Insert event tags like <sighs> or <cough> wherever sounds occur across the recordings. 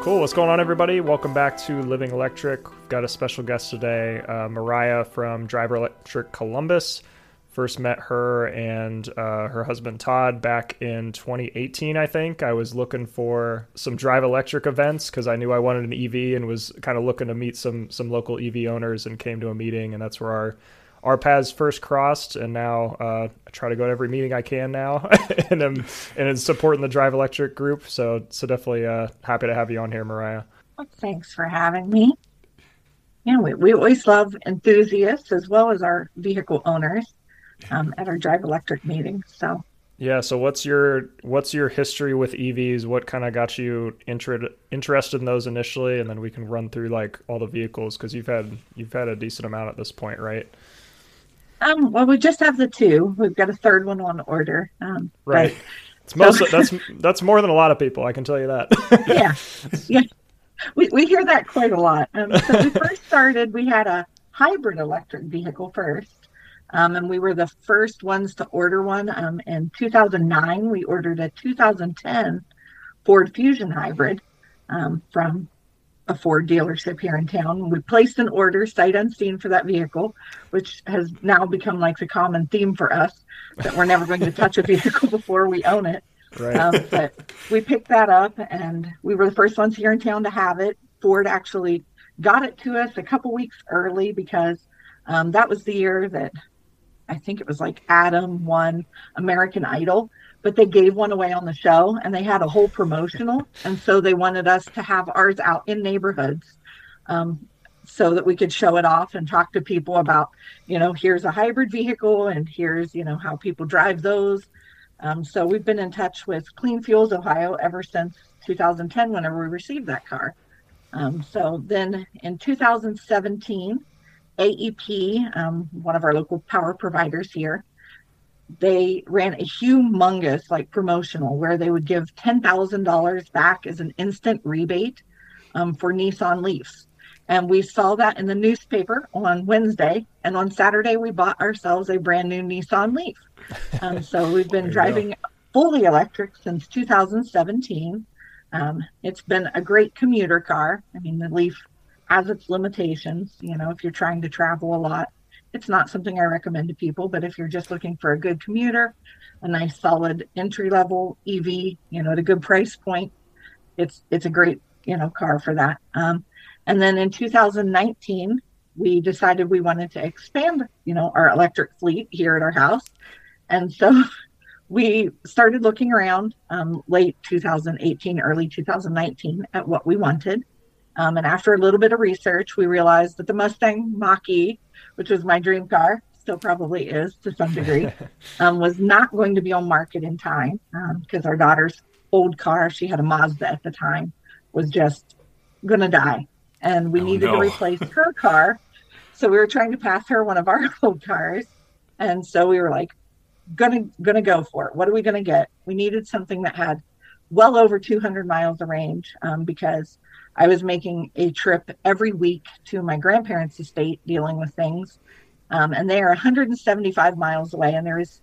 Cool. What's going on, everybody? Welcome back to Living Electric. We've got a special guest today, uh, Mariah from Drive Electric Columbus. First met her and uh, her husband Todd back in 2018, I think. I was looking for some Drive Electric events because I knew I wanted an EV and was kind of looking to meet some some local EV owners and came to a meeting, and that's where our our paths first crossed, and now uh, I try to go to every meeting I can now, <laughs> and I'm and supporting the Drive Electric group. So so definitely uh, happy to have you on here, Mariah. Well, thanks for having me. Yeah, we, we always love enthusiasts as well as our vehicle owners um, at our Drive Electric meetings. So yeah. So what's your what's your history with EVs? What kind of got you inter- interested in those initially, and then we can run through like all the vehicles because you've had you've had a decent amount at this point, right? Um, well, we just have the two. We've got a third one on order. Um, right. It's most so, that's that's more than a lot of people. I can tell you that. yeah, <laughs> yeah. We we hear that quite a lot. Um, so we first started. We had a hybrid electric vehicle first, um, and we were the first ones to order one. Um, in 2009, we ordered a 2010 Ford Fusion hybrid um, from a Ford dealership here in town. We placed an order sight unseen for that vehicle, which has now become like the common theme for us that we're never going to touch a vehicle <laughs> before we own it. Right. Um, but we picked that up and we were the first ones here in town to have it. Ford actually got it to us a couple weeks early because um, that was the year that I think it was like Adam won American Idol but they gave one away on the show and they had a whole promotional and so they wanted us to have ours out in neighborhoods um, so that we could show it off and talk to people about you know here's a hybrid vehicle and here's you know how people drive those. Um, so we've been in touch with clean fuels ohio ever since 2010 whenever we received that car. Um, so then in 2017 aep um, one of our local power providers here they ran a humongous like promotional where they would give $10,000 back as an instant rebate um, for Nissan Leafs. And we saw that in the newspaper on Wednesday. And on Saturday, we bought ourselves a brand new Nissan Leaf. <laughs> Um, so we've been driving go. fully electric since 2017. Um, it's been a great commuter car. I mean, the Leaf has its limitations. You know, if you're trying to travel a lot, it's not something I recommend to people, but if you're just looking for a good commuter, a nice solid entry level EV, you know, at a good price point, it's it's a great you know car for that. Um, and then in 2019, we decided we wanted to expand, you know, our electric fleet here at our house, and so <laughs> we started looking around um, late 2018, early 2019 at what we wanted. Um, and after a little bit of research, we realized that the Mustang Mach-E which was my dream car, still probably is to some degree, <laughs> um, was not going to be on market in time because um, our daughter's old car, she had a Mazda at the time, was just going to die. And we oh, needed no. to replace <laughs> her car. So we were trying to pass her one of our <laughs> old cars. And so we were like, gonna gonna go for it. What are we gonna get? We needed something that had well over 200 miles of range um, because I was making a trip every week to my grandparents' estate dealing with things. Um, and they are 175 miles away, and there is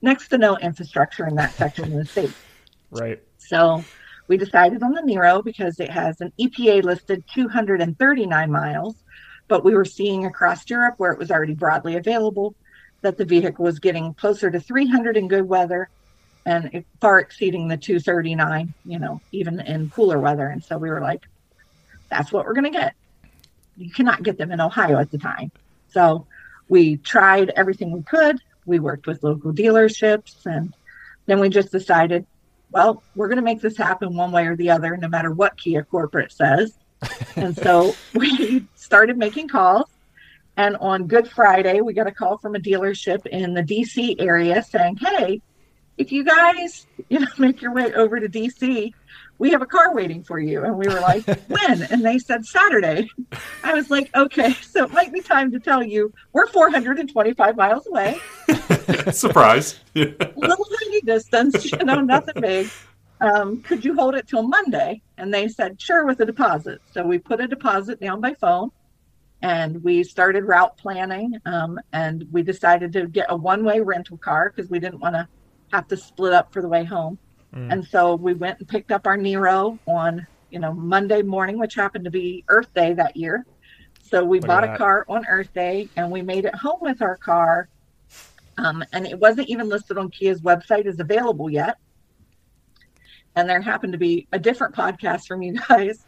next to no infrastructure in that section of the state. <laughs> Right. So we decided on the Niro because it has an EPA listed 239 miles, but we were seeing across Europe where it was already broadly available that the vehicle was getting closer to 300 in good weather and far exceeding the 239, you know, even in cooler weather. And so we were like, that's what we're going to get. You cannot get them in Ohio at the time. So we tried everything we could. We worked with local dealerships and then we just decided, well, we're going to make this happen one way or the other, no matter what Kia corporate says. <laughs> and so we started making calls. And on Good Friday, we got a call from a dealership in the DC area saying, hey, if you guys, <laughs> you know, make your way over to DC, we have a car waiting for you. And we were like, <laughs> when? And they said Saturday. I was like, okay, <laughs> so it might be time to tell you we're 425 miles away. Surprise. Little tiny distance, you know, nothing big. Um, could you hold it till Monday? And they said, sure, with a deposit. So we put a deposit down by phone and we started route planning. Um, and we decided to get a one way rental car because we didn't want to have to split up for the way home. Mm. And so we went and picked up our Niro on you know, Monday morning, which happened to be Earth Day that year. So we Look bought a car on Earth Day and we made it home with our car. Um, and it wasn't even listed on Kia's website as available yet. And there happened to be a different podcast from you guys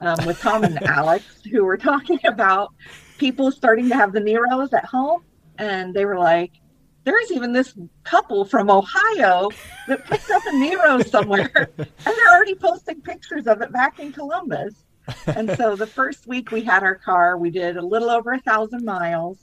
um, with Tom and <laughs> Alex who were talking about people starting to have the Niros at home. And they were like, there's even this couple from Ohio that picked up a Niro somewhere. <laughs> and they're already posting pictures of it back in Columbus. And so the first week we had our car, we did a little over a thousand miles.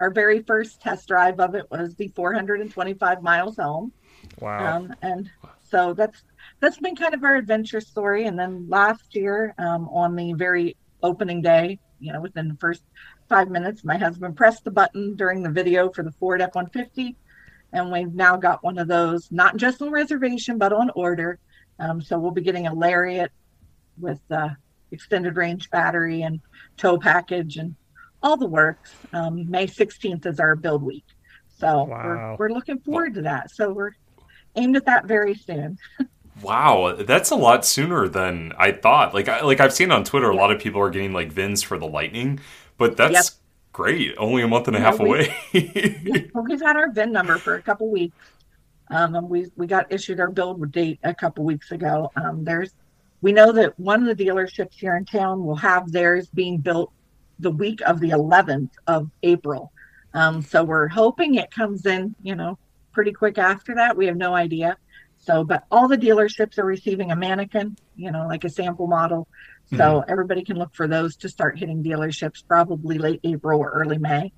Our very first test drive of it was the 425 miles home. Wow. Um, and so that's that's been kind of our adventure story. And then last year, um, on the very opening day, you know, within the first five minutes, my husband pressed the button during the video for the Ford F 150. And we've now got one of those, not just on reservation, but on order. Um, so we'll be getting a Lariat with uh, extended range battery and tow package and all the works. Um, May 16th is our build week. So Wow. we're, we're looking forward to that. So we're aimed at that very soon. <laughs> Wow, that's a lot sooner than I thought. Like, I, like I've seen on Twitter, a lot of people are getting like VINs for the Lightning, but that's Yep. great. Only a month and a half we- away. <laughs> We've had our VIN number for a couple weeks. Um, and we we got issued our build date a couple weeks ago. Um, there's we know that one of the dealerships here in town will have theirs being built the week of the 11th of April. Um, so we're hoping it comes in, you know, pretty quick after that. We have no idea. So, but all the dealerships are receiving a mannequin, you know, like a sample model. So hmm. everybody can look for those to start hitting dealerships probably late April or early May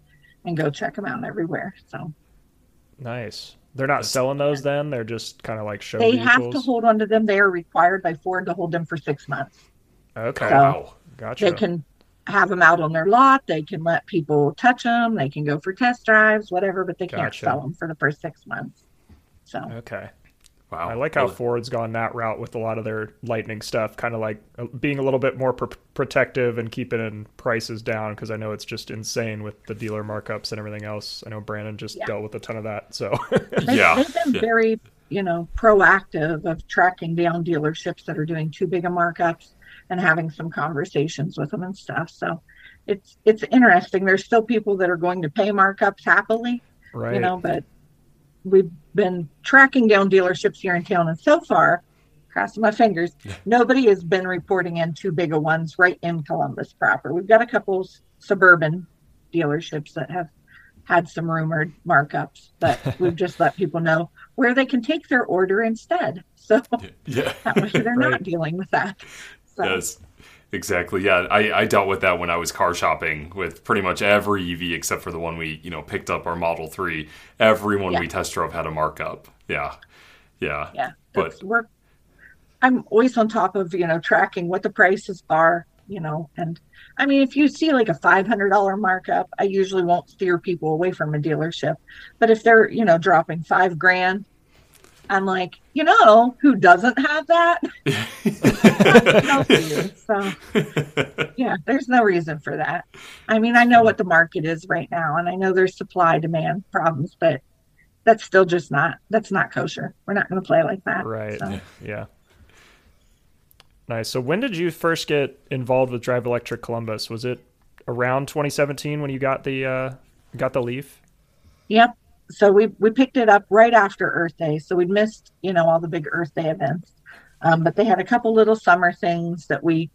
and go check them out everywhere. So Nice. They're not selling those then. They're just kind of like show they vehicles. have to hold on to them. They are required by Ford to hold them for six months. Okay. So- wow. Gotcha. They can have them out on their lot. They can let people touch them. They can go for test drives, whatever, but they can't sell them for the first six months. So Okay. Wow. I like how Well, Ford's gone that route with a lot of their Lightning stuff, kind of like uh, being a little bit more pr- protective and keeping prices down because I know it's just insane with the dealer markups and everything else. I know Brandon just Yeah. dealt with a ton of that. So, <laughs> Yeah, they've been yeah. very, you know, proactive of tracking down dealerships that are doing too big of markups and having some conversations with them and stuff. So it's it's interesting. There's still people that are going to pay markups happily, right. you know, but we've been tracking down dealerships here in town, and so far, crossing my fingers, nobody has been reporting in too big of ones right in Columbus proper. We've got a couple suburban dealerships that have had some rumored markups, but <laughs> we've just let people know where they can take their order instead. So yeah. <laughs> that way they're Right. not dealing with that. So Yes, exactly. Yeah, I, I dealt with that when I was car shopping with pretty much every EV except for the one we you know picked up our Model Three. Everyone Yeah. we test drove had a markup. Yeah, yeah, yeah, But- we're I'm always on top of you know tracking what the prices are, you know, and I mean if you see like a five hundred dollar markup, I usually won't steer people away from a dealership, but if they're you know dropping five grand, I'm like, you know, who doesn't have that? <laughs> <laughs> So yeah, there's no reason for that. I mean, I know what the market is right now, and I know there's supply demand problems, but that's still just not that's not kosher. We're not going to play like that. Right. So, Yeah. Nice. So when did you first get involved with Drive Electric Columbus? Was it around 2017 when you got the uh, got the Leaf? yep. So we we picked it up right after Earth Day, so we'd missed you know all the big Earth Day events, um, but they had a couple little summer things that we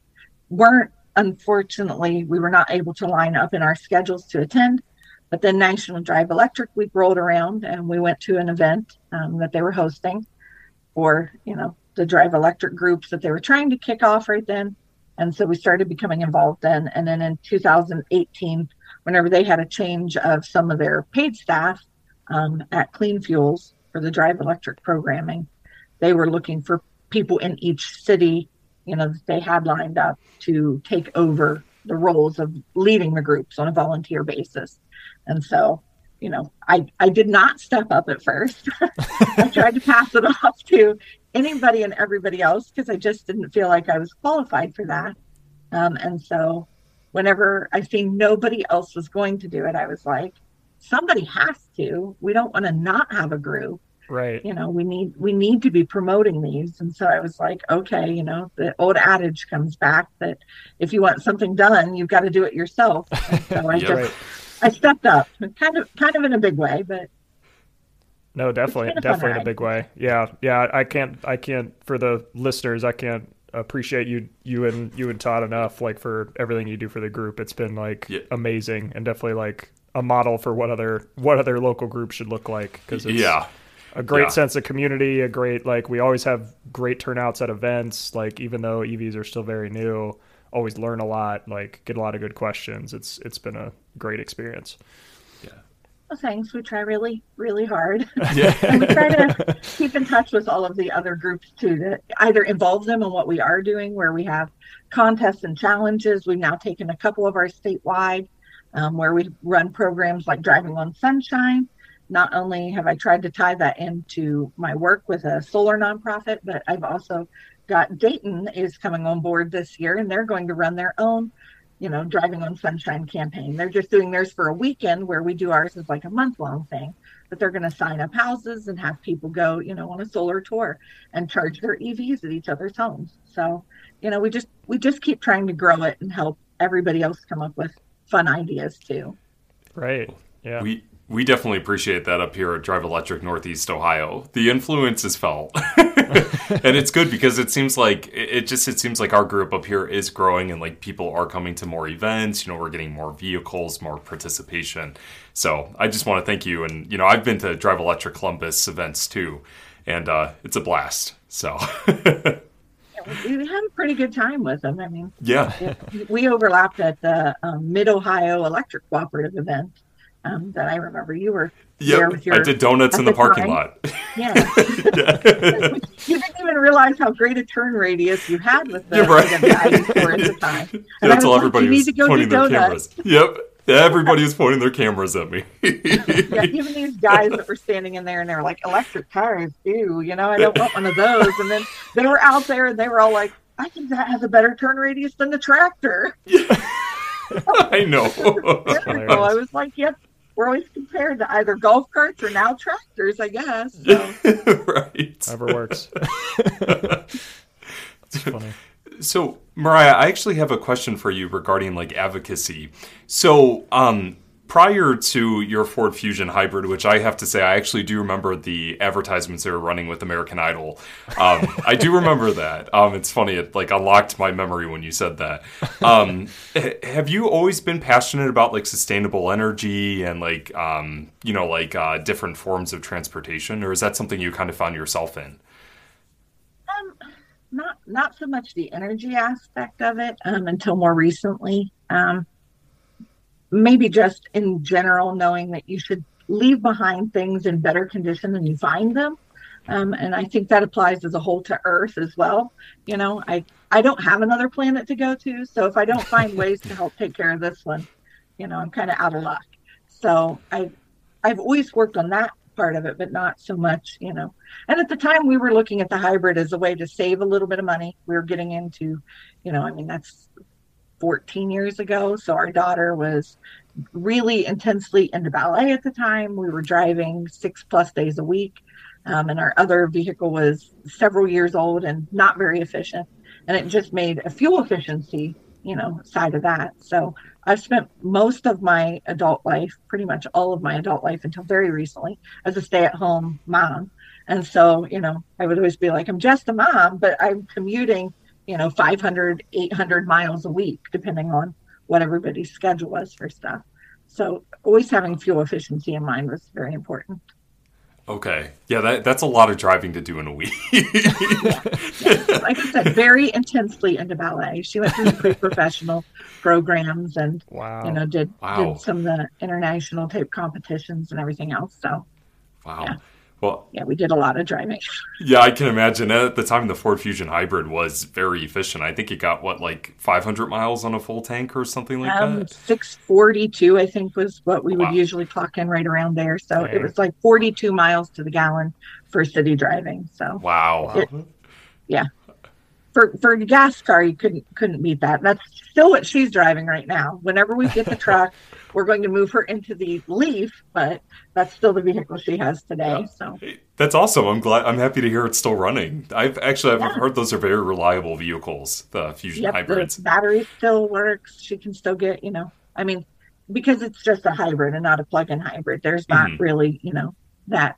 weren't unfortunately we were not able to line up in our schedules to attend. But then National Drive Electric Week rolled around, and we went to an event um, that they were hosting for you know the Drive Electric groups that they were trying to kick off right then. And so we started becoming involved then. And then in 2018, whenever they had a change of some of their paid staff um, at Clean Fuels for the Drive Electric programming, they were looking for people in each city, you know, that they had lined up to take over the roles of leading the groups on a volunteer basis. And so, you know, I, I did not step up at first. <laughs> I tried to pass it off to anybody and everybody else because I just didn't feel like I was qualified for that. Um, and so, whenever I seen nobody else was going to do it, I was like, somebody has to. We don't want to not have a group. Right. You know, we need we need to be promoting these. And so I was like, okay, you know, the old adage comes back that if you want something done, you've got to do it yourself. <laughs> And so I Yeah. just Right. I stepped up, kind of kind of in a big way, but No, definitely, been a fun definitely in a big way. Yeah, yeah. I can't, I can't. For the listeners, I can't appreciate you, you and you and Todd enough. Like for everything you do for the group, it's been like Yeah. amazing and definitely like a model for what other what other local groups should look like. Because it's Yeah. a great Yeah. sense of community. A great like we always have great turnouts at events. Like even though EVs are still very new, always learn a lot. Like get a lot of good questions. It's it's been a great experience. Yeah. Well, thanks. We try really, really hard. <laughs> Yeah. <laughs> and we try to keep in touch with all of the other groups too to either involve them in what we are doing where we have contests and challenges we've now taken a couple of our statewide um, where we run programs like driving on sunshine not only have i tried to tie that into my work with a solar nonprofit but i've also got dayton is coming on board this year and they're going to run their own you know driving on sunshine campaign they're just doing theirs for a weekend where we do ours as like a month long thing but they're going to sign up houses and have people go, you know, on a solar tour and charge their EVs at each other's homes. So, you know, we just we just keep trying to grow it and help everybody else come up with fun ideas too. Right. Yeah. We we definitely appreciate that up here at Drive Electric Northeast Ohio. The influence is felt, <laughs> and it's good because it seems like it it just it seems like our group up here is growing and like people are coming to more events. You know, we're getting more vehicles, more participation. So I just want to thank you. And you know, I've been to Drive Electric Columbus events too, and uh, it's a blast. So Yeah, <laughs> we, had a pretty good time with them. I mean, yeah, we overlapped at the um, Mid Ohio Electric Cooperative event um, that I remember you were there with your I did donuts in the the parking time. lot. yeah. Yeah. <laughs> <laughs> you didn't even realize how great a turn radius you had with the, You're right. the guys for at the time. <laughs> And That's all like, everybody you need was to go pointing their donuts. cameras. Yep. Everybody was pointing their cameras at me. yeah, even these guys that were standing in there and they were like, electric cars, ew, you know, I don't want one of those. And then they were out there and they were all like, I think that has a better turn radius than the tractor. Yeah. <laughs> I know. <laughs> So I was like, yep, we're always compared to either golf carts or now tractors, I guess. So, <laughs> right. However works. It's funny. So, Mariah, I actually have a question for you regarding like advocacy. So, um, prior to your Ford Fusion hybrid, which I have to say, I actually do remember the advertisements they were running with American Idol. Um, I do remember <laughs> that. Um, it's funny, it like unlocked my memory when you said that. Um, <laughs> have you always been passionate about like sustainable energy and like, um, you know, like uh, different forms of transportation, or is that something you kind of found yourself in? Not not so much the energy aspect of it um, until more recently. Um, maybe just in general, knowing that you should leave behind things in better condition than you find them. Um, and I think that applies as a whole to Earth as well. You know, I I don't have another planet to go to, so if I don't find <laughs> ways to help take care of this one, you know, I'm kind of out of luck. So I I've always worked on that part of it, but not so much, you know. And at the time, we were looking at the hybrid as a way to save a little bit of money. We were getting into, you know, I mean, that's 14 years ago. So our daughter was really intensely into ballet at the time. We were driving six plus days a week. Um, and our other vehicle was several years old and not very efficient. And it just made a fuel efficiency, you know, side of that. So I've spent most of my adult life, pretty much all of my adult life until very recently, as a stay at home mom. And so, you know, I would always be like, I'm just a mom, but I'm commuting, you know, 500, 800 miles a week, depending on what everybody's schedule was for stuff. So always having fuel efficiency in mind was very important. Okay. Yeah, that, that's a lot of driving to do in a week. Like I said, very intensely into ballet. She went through the pre-professional programs and, Wow. you know, did, Wow. did some of the international tape competitions and everything else. So wow. Yeah. Well, yeah, we did a lot of driving. yeah, I can imagine. At the time, the Ford Fusion Hybrid was very efficient. I think it got, what, like 500 miles on a full tank or something like Um, that? 642, I think, was what we would usually clock in right around there. So Okay. it was like 42 miles to the gallon for city driving. So Wow. Wow. it- for for a gas car, you couldn't couldn't beat that. That's still what she's driving right now. Whenever we get the truck, <laughs> we're going to move her into the Leaf, but that's still the vehicle she has today. Yeah. So that's awesome. I'm glad. I'm happy to hear it's still running. I've actually I've yeah. heard those are very reliable vehicles. The Fusion yep, hybrids. The battery still works. She can still get you know. I mean, because it's just a hybrid and not a plug-in hybrid. There's not mm-hmm. really you know that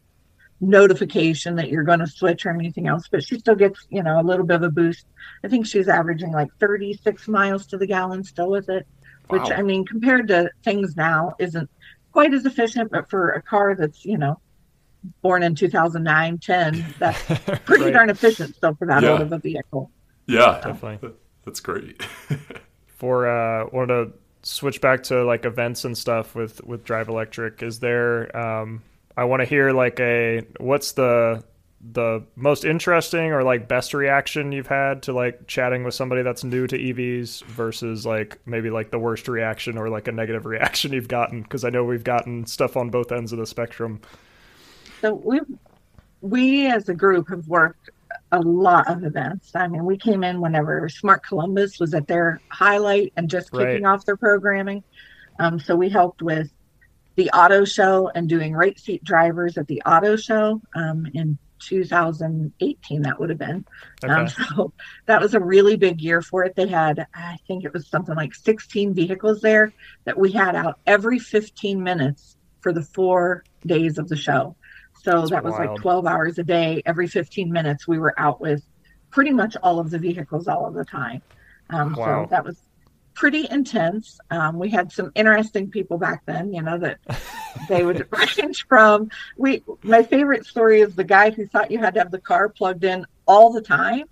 notification that you're going to switch or anything else, but she still gets, you know, a little bit of a boost. I think she's averaging like 36 miles to the gallon still with it, wow. which I mean, compared to things now, isn't quite as efficient, but for a car that's, you know, born in 2009, 10, that's <laughs> pretty right. darn efficient still for that yeah. old of a vehicle. Yeah, so. definitely. That's great. <laughs> for, uh, wanted to switch back to like events and stuff with, with Drive Electric. Is there, um, I want to hear like a what's the the most interesting or like best reaction you've had to like chatting with somebody that's new to EVs versus like maybe like the worst reaction or like a negative <laughs> reaction you've gotten because I know we've gotten stuff on both ends of the spectrum. So we we as a group have worked a lot of events. I mean, we came in whenever Smart Columbus was at their highlight and just kicking right. off their programming. Um, so we helped with the auto show and doing right seat drivers at the auto show um, in 2018 that would have been um, okay. um, <laughs> so that was a really big year for it they had i think it was something like 16 vehicles there that we had out every 15 minutes for the four days of the show so That's that was wild. like 12 hours a day every 15 minutes we were out with pretty much all of the vehicles all of the time um, wow. so that was pretty intense. Um, we had some interesting people back then, you know, that <laughs> they would range from. We my favorite story is the guy who thought you had to have the car plugged in all the time,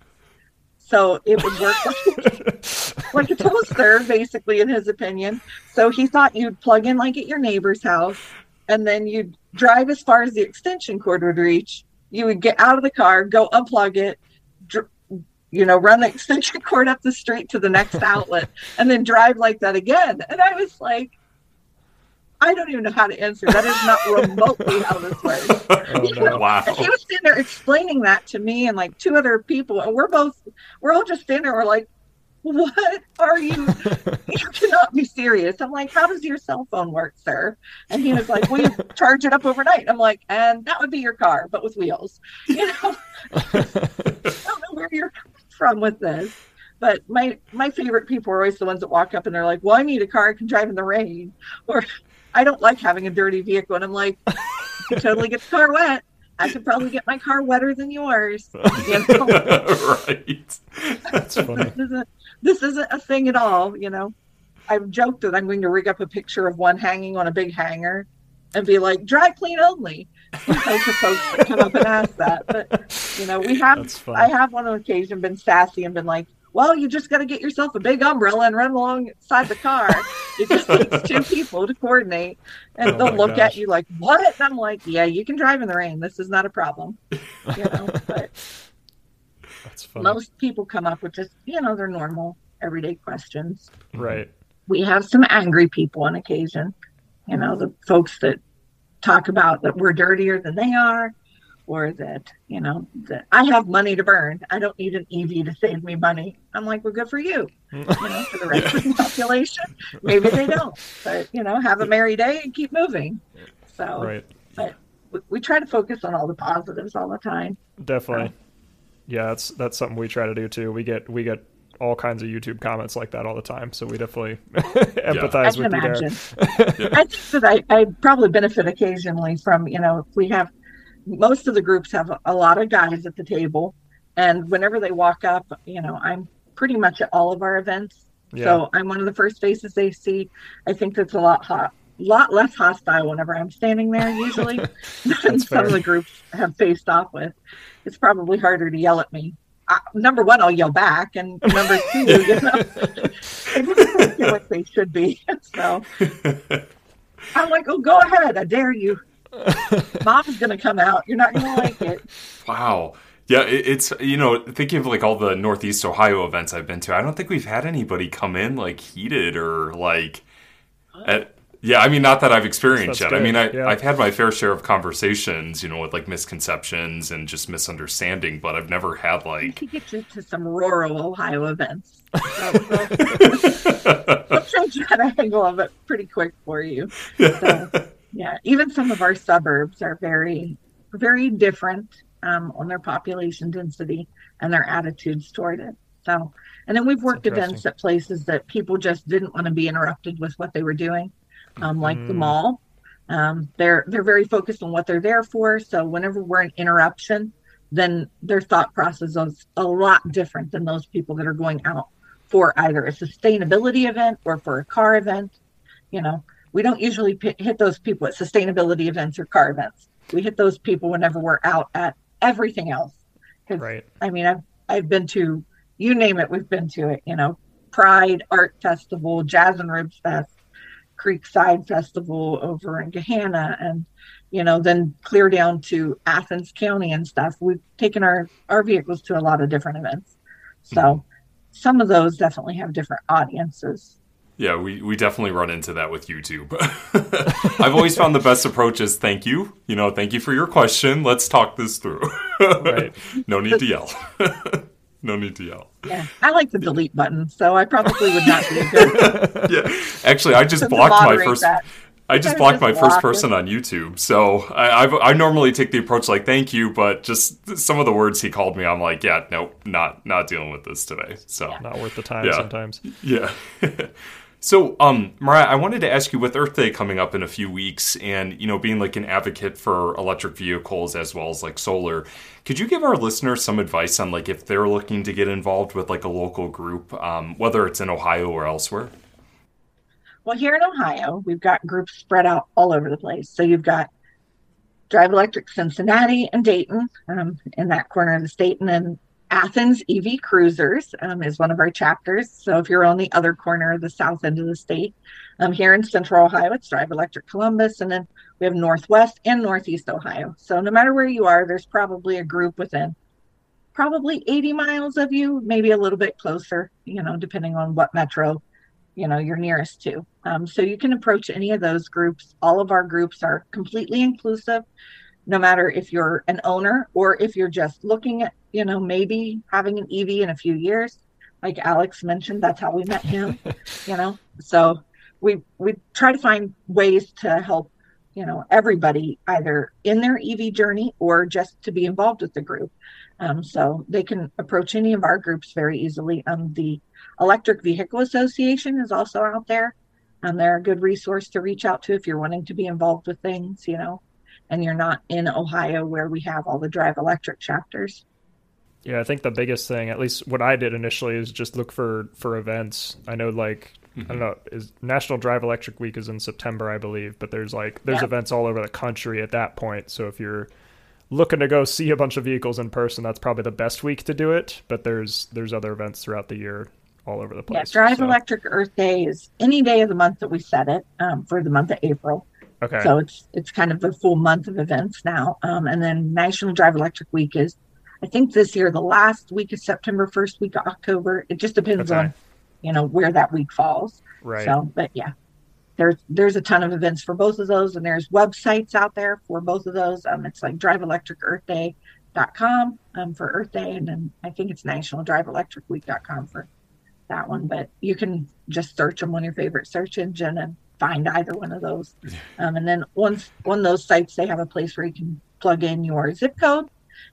so it would work like, like a toaster, basically, in his opinion. So he thought you'd plug in like at your neighbor's house, and then you'd drive as far as the extension cord would reach. You would get out of the car, go unplug it, you know, run the <laughs> extension cord up the street to the next outlet and then drive like that again. And I was like, I don't even know how to answer. That is not remotely how this works. <laughs> Oh, no. Wow. And he was sitting there explaining that to me and like two other people. And we're both, we're all just standing there. We're like, what are you? <laughs> you cannot be serious. I'm like, how does your cell phone work, sir? And he was like, we charge it up overnight. I'm like, and that would be your car, but with wheels. You know, I don't know where you're from with this. But my my favorite people are always the ones that walk up and they're like, "Well, I need a car I can drive in the rain," or "I don't like having a dirty vehicle." And I'm like, "You totally get the car wet. I could probably get my car wetter than yours." You know? <laughs> right. That's <laughs> funny. this, isn't, this isn't a thing at all. You know, I've joked that I'm going to rig up a picture of one hanging on a big hanger and be like, "Dry clean only." I suppose to come up and ask that. But you know, we have I have on occasion been sassy and been like, well, you just got to get yourself a big umbrella and run alongside the car. it just takes two <laughs> people to coordinate, and oh they'll look gosh. at you like, "What?" And I'm like, "Yeah, you can drive in the rain. This is not a problem." You know, but most people come up with just you know their normal everyday questions. Right. We have some angry people on occasion. You know, the folks that talk about that we're dirtier than they are or that you know that i have money to burn. I don't need an ev to save me money. I'm like well good for you you know for the rest of the <laughs> population. Maybe they don't but you know have a merry day and keep moving. So right. but we, we try to focus on all the positives all the time. Definitely. Yeah that's that's something we try to do too. We get we get all kinds of YouTube comments like that all the time. So we definitely <laughs> empathize with imagine. <laughs> you there. I think that I, I probably benefit occasionally from, you know, we have most of the groups have a lot of guys at the table. And whenever they walk up, you know, I'm pretty much at all of our events. Yeah. So I'm one of the first faces they see. I think that's a lot hot, lot less hostile whenever I'm standing there usually <laughs> than some of the groups have faced off with. It's probably harder to yell at me uh, number one, I'll yell back, and number <laughs> two, you know, they just feel like they should be. <laughs> So <laughs> I'm like, oh, go ahead, I dare you. Mom's gonna come out. You're not gonna like it. Wow. Yeah, it's you know thinking of like all the Northeast Ohio events I've been to. I don't think we've had anybody come in like heated or like. At, Yeah, I mean, not that I've experienced That's yet. I mean, I, yeah. I've had my fair share of conversations, you know, with like misconceptions and just misunderstanding, but I've never had We like. could get you to some rural Ohio events. So we'll, we'll try to get a angle of it pretty quick for you. So, <laughs> yeah, even some of our suburbs are very, very different um, on their population density and their attitudes toward it. So, and then we've worked events at places that people just didn't want to be interrupted with what they were doing, um, like the Mm. mall. Um, they're they're very focused on what they're there for. So whenever we're an interruption, then their thought process is a lot different than those people that are going out for either a sustainability event or for a car event. You know, we don't usually pi hit those people at sustainability events or car events. We hit those people whenever we're out at everything else. Right. I mean, I've I've been to you name it, we've been to it. You know, Pride Art Festival, Jazz and Ribs Fest, Creekside Festival over in Gahanna, and you know, then clear down to Athens County and stuff. We've taken our our vehicles to a lot of different events, so Mhm. some of those definitely have different audiences. Yeah, we, we definitely run into that with YouTube. <laughs> I've always found the best approach is thank you. You know, thank you for your question. Let's talk this through. <laughs> Right. no need to yell. <laughs> no need to yell. Yeah, I like the delete button, so I probably would not be a good <laughs> Yeah. Actually, I just to blocked my first that. I just blocked just my first block it. person on YouTube, so I, I've, I normally take the approach like "thank you," but just some of the words he called me, I'm like, "Yeah, nope, not not dealing with this today." So Not worth the time Yeah. sometimes. yeah. <laughs> so, um, Mariah, I wanted to ask you with Earth Day coming up in a few weeks, and you know, being like an advocate for electric vehicles as well as like solar, could you give our listeners some advice on like if they're looking to get involved with like a local group, um, whether it's in Ohio or elsewhere? Well, here in Ohio, we've got groups spread out all over the place. So you've got Drive Electric Cincinnati and Dayton um, in that corner of the state. And then Athens EV Cruisers um, is one of our chapters. So if you're on the other corner of the south end of the state, um, here in Central Ohio, it's Drive Electric Columbus. And then we have Northwest and Northeast Ohio. So no matter where you are, there's probably a group within probably 80 miles of you, maybe a little bit closer, you know, depending on what metro you know you're nearest to um, so you can approach any of those groups all of our groups are completely inclusive no matter if you're an owner or if you're just looking at you know maybe having an ev in a few years. Like alex mentioned that's how we met him <laughs> you know? So we we try to find ways to help you know everybody either in their ev journey or just to be involved with the group. Um, so they can approach any of our groups very easily. Um, the Electric Vehicle Association is also out there. And they're a good resource to reach out to if you're wanting to be involved with things, you know, and you're not in Ohio where we have all the Drive Electric chapters. Yeah, I think the biggest thing, at least what I did initially, is just look for for events. I know, like I don't know, is National Drive Electric Week is in September, I believe, but there's like there's Yeah. events all over the country at that point. So if you're looking to go see a bunch of vehicles in person, that's probably the best week to do it. But there's there's other events throughout the year all over the Yeah, place. Drive so- Electric Earth Day is any day of the month that we set it um, for the month of April. Okay. So it's it's kind of the full month of events now. Um, and then National Drive Electric Week is, I think this year the last week of September, first week of October. It just depends Okay. on, you know, where that week falls. right. So, but yeah, there's there's a ton of events for both of those, and there's websites out there for both of those. Um, it's like driveelectricearthday.com um, for Earth Day, and then I think it's National DriveElectricWeek.com for that one. But you can just search them on your favorite search engine and find either one of those. <laughs> Um, and then once on those sites, they have a place where you can plug in your zip code.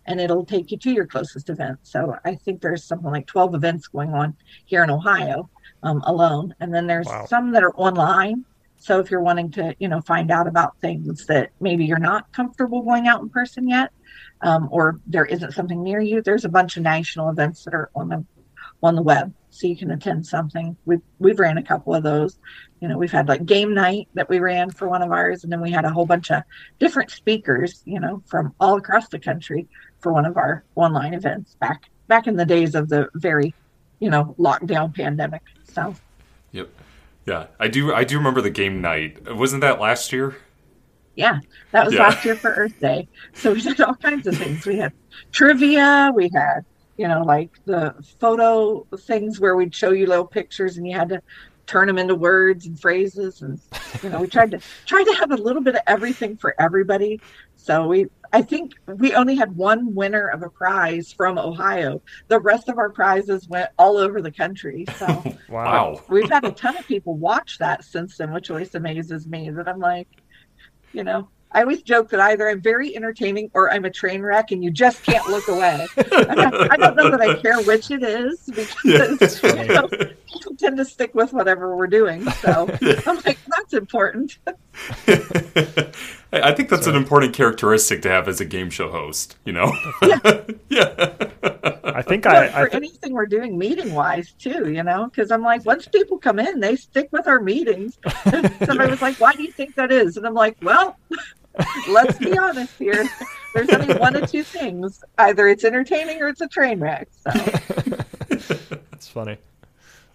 And it'll take you to your closest event. So I think there's something like 12 events going on here in Ohio um, alone. And then there's Wow. some that are online. So if you're wanting to, you know, find out about things that maybe you're not comfortable going out in person yet, um, or there isn't something near you, there's a bunch of national events that are on the on the web, so you can attend something. We've we've ran a couple of those. You know, we've had like game night that we ran for one of ours, and then we had a whole bunch of different speakers, you know, from all across the country for one of our online events back back in the days of the very, you know, lockdown pandemic. So Yep. Yeah, I do. I do remember the game night. Wasn't that last year? yeah, that was Yeah. last year for Earth Day. So we did all kinds of things. We had trivia. We had, you know, like the photo things where we'd show you little pictures and you had to turn them into words and phrases and you know we tried to <laughs> try to have a little bit of everything for everybody. So we i think we only had one winner of a prize from ohio. The rest of our prizes went all over the country. So <laughs> wow. we've had a ton of people watch that since then which always amazes me that i'm like you know I always joke that either I'm very entertaining or I'm a train wreck, and you just can't look away. <laughs> I don't know that I care which it is because yeah, you know, people tend to stick with whatever we're doing. So <laughs> yeah. I'm like, that's important. <laughs> I think that's Sorry. an important characteristic to have as a game show host. You know, yeah, yeah. I think I, I for th- anything we're doing meeting wise too. You know, because I'm like, once people come in, they stick with our meetings. Somebody yeah. was like, "Why do you think that is?" And I'm like, "Well." Let's be honest here. There's only one of two things. Either it's entertaining or it's a train wreck. So. <laughs> That's funny.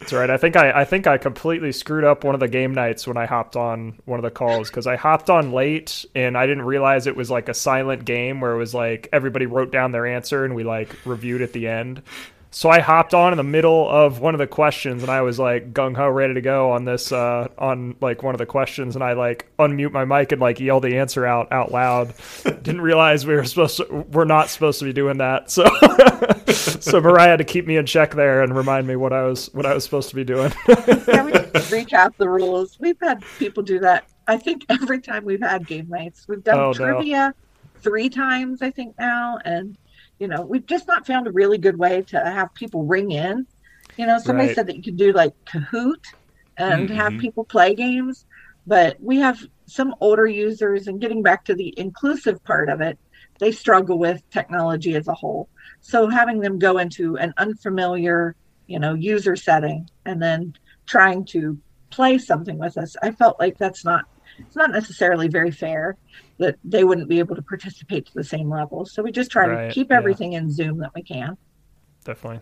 That's right. I think I, I think I completely screwed up one of the game nights when I hopped on one of the calls because I hopped on late and I didn't realize it was like a silent game where it was like everybody wrote down their answer and we like reviewed at the end. So I hopped on in the middle of one of the questions and I was like gung ho ready to go on this uh, on like one of the questions and I like unmute my mic and like yell the answer out out loud. <laughs> Didn't realize we were supposed to we're not supposed to be doing that. So <laughs> so Mariah had to keep me in check there and remind me what I was what I was supposed to be doing. <laughs> yeah, we recap the rules. We've had people do that. I think every time we've had game nights, we've done oh, trivia no. three times I think now and you know, we've just not found a really good way to have people ring in. You know, somebody right. said that you could do like Kahoot and mm-hmm. have people play games, but we have some older users, and getting back to the inclusive part of it, they struggle with technology as a whole. So having them go into an unfamiliar, you know, user setting and then trying to play something with us, I felt like that's not it's not necessarily very fair that they wouldn't be able to participate to the same level. So we just try right, to keep everything yeah. in Zoom that we can. Definitely.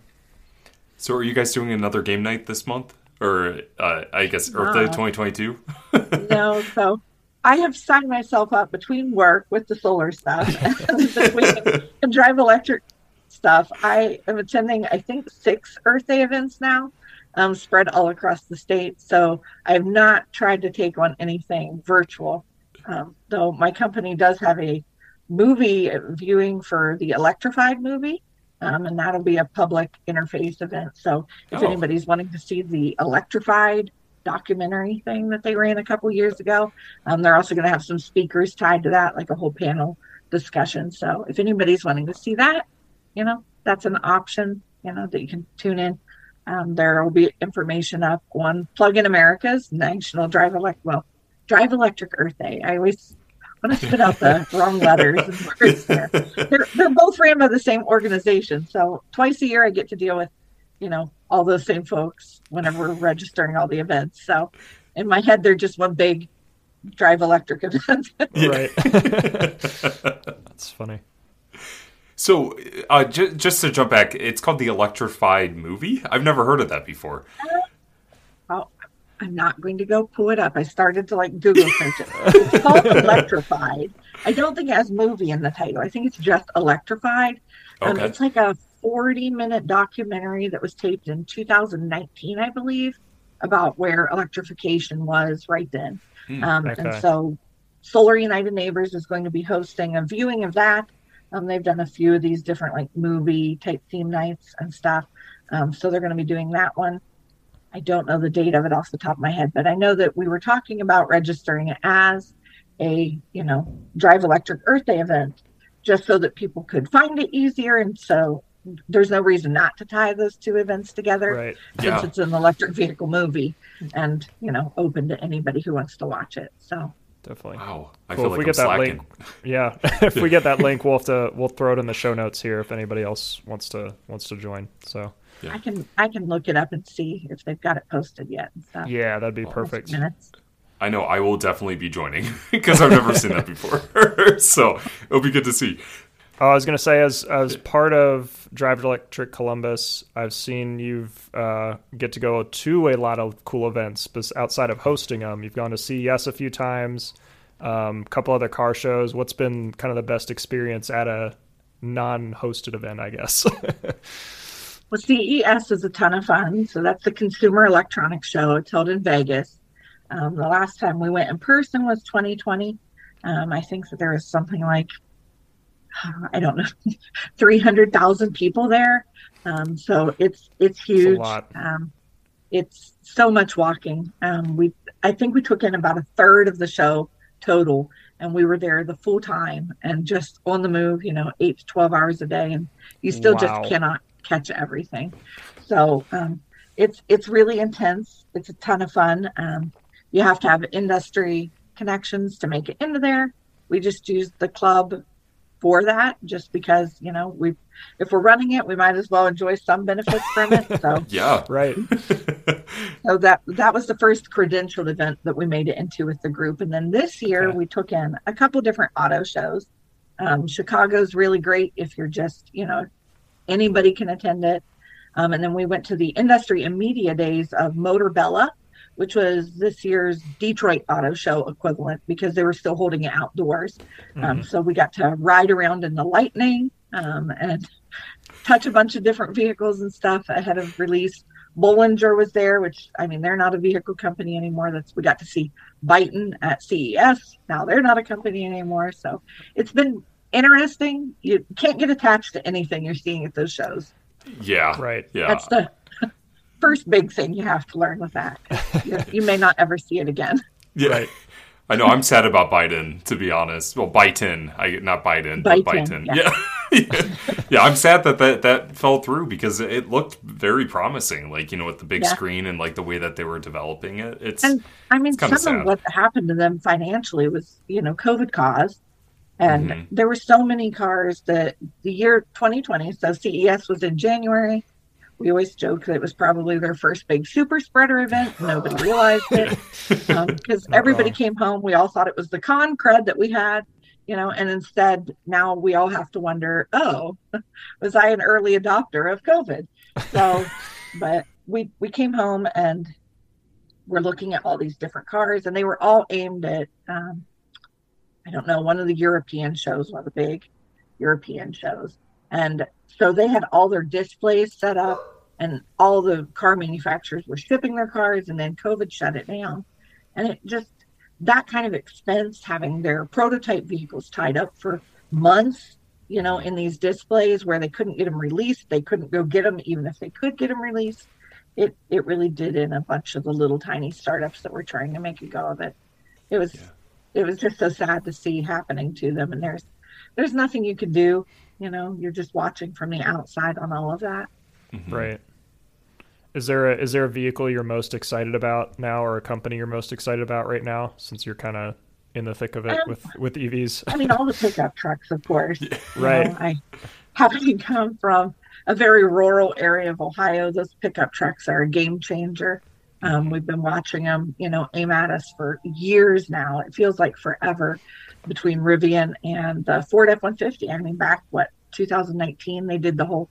So are you guys doing another game night this month? Or uh, I guess Earth Day 2022? <laughs> <laughs> no, so I have signed myself up between work with the solar stuff <laughs> and and drive electric stuff. I am attending, I think, six Earth Day events now um, spread all across the state. So I've not tried to take on anything virtual, um, though my company does have a movie viewing for the Electrified movie. Um, and that'll be a public interface event. So if oh. anybody's wanting to see the Electrified documentary thing that they ran a couple years ago, um, they're also going to have some speakers tied to that, like a whole panel discussion. So if anybody's wanting to see that, you know, that's an option, you know, that you can tune in. Um, there will be information up on Plug in America's National Drive Electric, well, Drive Electric Earth Day. I always want to spit out the <laughs> wrong letters and words there. They're, they're both ran by the same organization. So twice a year I get to deal with, you know, all those same folks whenever we're registering all the events. So in my head, they're just one big Drive Electric event. <laughs> right. <laughs> That's funny. So, uh, j- just to jump back, it's called the Electrified movie. I've never heard of that before. Oh, I'm not going to go pull it up. I started to like Google search it. It's called <laughs> Electrified. I don't think it has movie in the title. I think it's just Electrified. Um, okay. Um, it's like a 40 minute documentary that was taped in 2019, I believe, about where electrification was right then. Hmm, um, okay. And so, Solar United Neighbors is going to be hosting a viewing of that um, they've done a few of these different like movie type theme nights and stuff. Um, so they're going to be doing that one. I don't know the date of it off the top of my head, but I know that we were talking about registering it as a, you know, Drive Electric Earth Day event just so that people could find it easier. And so there's no reason not to tie those two events together right. since yeah. it's an electric vehicle movie and, you know, open to anybody who wants to watch it. So definitely. Wow, I cool. feel if like we I'm get that link, <laughs> yeah, if we get that <laughs> link, we'll have to we'll throw it in the show notes here if anybody else wants to wants to join. So yeah. I can I can look it up and see if they've got it posted yet. Yeah, that'd be perfect. Minutes. I know I will definitely be joining <laughs> because I've never seen that before. <laughs> so it'll be good to see. Oh, I was gonna say, as as part of Drive Electric Columbus, I've seen you've uh, get to go to a lot of cool events, but outside of hosting them, you've gone to CES a few times, a um, couple other car shows. What's been kind of the best experience at a non-hosted event? I guess. <laughs> Well, CES is a ton of fun. So that's the Consumer Electronics Show. It's held in Vegas. Um, the last time we went in person was 2020. Um, I think that there was something like, <sighs> I don't know, <laughs> 300,000 people there. Um, so it's it's huge. Um, it's so much walking. Um, we I think we took in about a third of the show total, and we were there the full time and just on the move. You know, eight to twelve hours a day, and you still wow. just cannot catch everything. So um, it's it's really intense. It's a ton of fun. Um, you have to have industry connections to make it into there. We just use the club for that just because you know we if we're running it we might as well enjoy some benefits from it so. <laughs> Yeah. Right. <laughs> So that that was the first credentialed event that we made it into with the group and then this year okay. we took in a couple different auto shows. Um, chicago's really great if you're just you know anybody can attend it. Um, and then we went to the industry and media days of Motor Bella which was this year's Detroit Auto Show equivalent because they were still holding it outdoors. Um, mm-hmm. Um, so we got to ride around in the Lightning um, and touch a bunch of different vehicles and stuff ahead of release. Bollinger was there, which I mean, they're not a vehicle company anymore. That's we got to see Byton at CES. Now they're not a company anymore. So it's been interesting. You can't get attached to anything you're seeing at those shows. Yeah. Right. Yeah. That's the first big thing you have to learn with that. you, you may not ever see it again. <laughs> Yeah. Right. I know. I'm sad about Byton, to be honest. Well, Biden, I not Biden, Biden, but Byton. Yeah. yeah. <laughs> yeah, I'm sad that, that that fell through because it looked very promising. Like you know, with the big yeah. screen and like the way that they were developing it. It's and I mean, some sad. of what happened to them financially was you know COVID caused, and mm-hmm. there were so many cars that the year 2020. So CES was in January we always joke that it was probably their first big super spreader event. Nobody <laughs> realized it because um, everybody came home. We all thought it was the con crud that we had, you know, and instead now we all have to wonder, oh, <laughs> was I an early adopter of COVID? So, <laughs> but we we came home and we're looking at all these different cars, and they were all aimed at, um, I don't know, one of the European shows, one of the big European shows, and so they had all their displays set up and all the car manufacturers were shipping their cars and then COVID shut it down. And it just that kind of expense having their prototype vehicles tied up for months, you know, in these displays where they couldn't get them released, they couldn't go get them even if they could get them released. It it really did in a bunch of the little tiny startups that were trying to make a go of it. It was yeah. it was just so sad to see happening to them and there's there's nothing you could do you know you're just watching from the outside on all of that. Mm-hmm. right. Is there a is there a vehicle you're most excited about now or a company you're most excited about right now since you're kind of in the thick of it um, with with evs i mean all the pickup trucks of course. Right know, i having <laughs> come from a very rural area of ohio. Those pickup trucks are a game changer. Um, we've been watching them you know aim at us for years now. It feels like forever between Rivian and the Ford F 150. I mean, back what 2019, they did the whole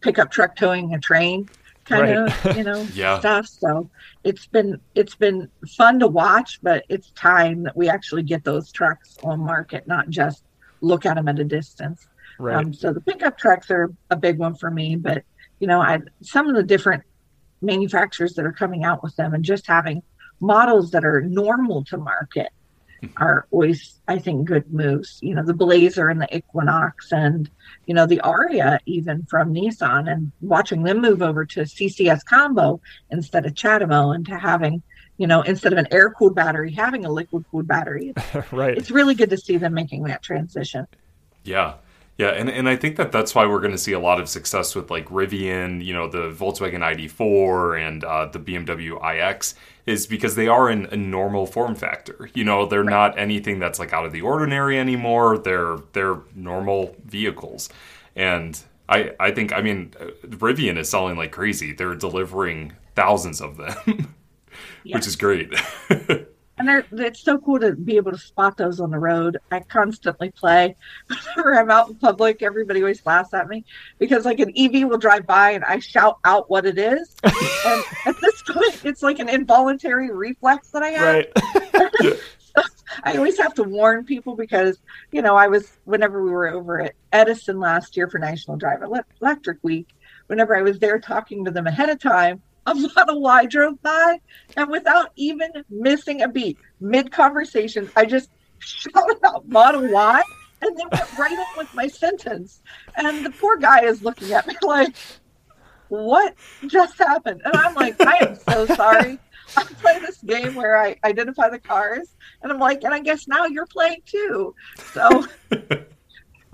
pickup truck towing a train kind right. of you know <laughs> yeah. stuff. So it's been it's been fun to watch, but it's time that we actually get those trucks on market, not just look at them at a distance. Right. Um, so the pickup trucks are a big one for me, but you know, I some of the different manufacturers that are coming out with them and just having models that are normal to market are always, I think, good moves. You know, the Blazer and the Equinox and, you know, the Ariya even from Nissan and watching them move over to CCS combo instead of CHAdeMO and to having, you know, instead of an air cooled battery, having a liquid cooled battery. <laughs> right. It's really good to see them making that transition. Yeah. Yeah, and, and I think that that's why we're going to see a lot of success with like Rivian, you know, the Volkswagen ID4 and uh, the BMW iX, is because they are in a normal form factor. You know, they're right. not anything that's like out of the ordinary anymore. They're they're normal vehicles, and I I think I mean uh, Rivian is selling like crazy. They're delivering thousands of them, <laughs> which is great. <laughs> and it's so cool to be able to spot those on the road. I constantly play <laughs> whenever I'm out in public. Everybody always laughs at me because like an EV will drive by and I shout out what it is. <laughs> and at this point, it's like an involuntary reflex that I have. Right. <laughs> I always have to warn people because you know I was whenever we were over at Edison last year for National Drive Electric Week, whenever I was there talking to them ahead of time, a Model Y drove by, and without even missing a beat, mid conversation, I just <laughs> shouted out Model Y and then went right in with my sentence. And the poor guy is looking at me <laughs> like, what just happened? And I'm like, I am so sorry. <laughs> I play this game where I identify the cars, and I'm like, and I guess now you're playing too. So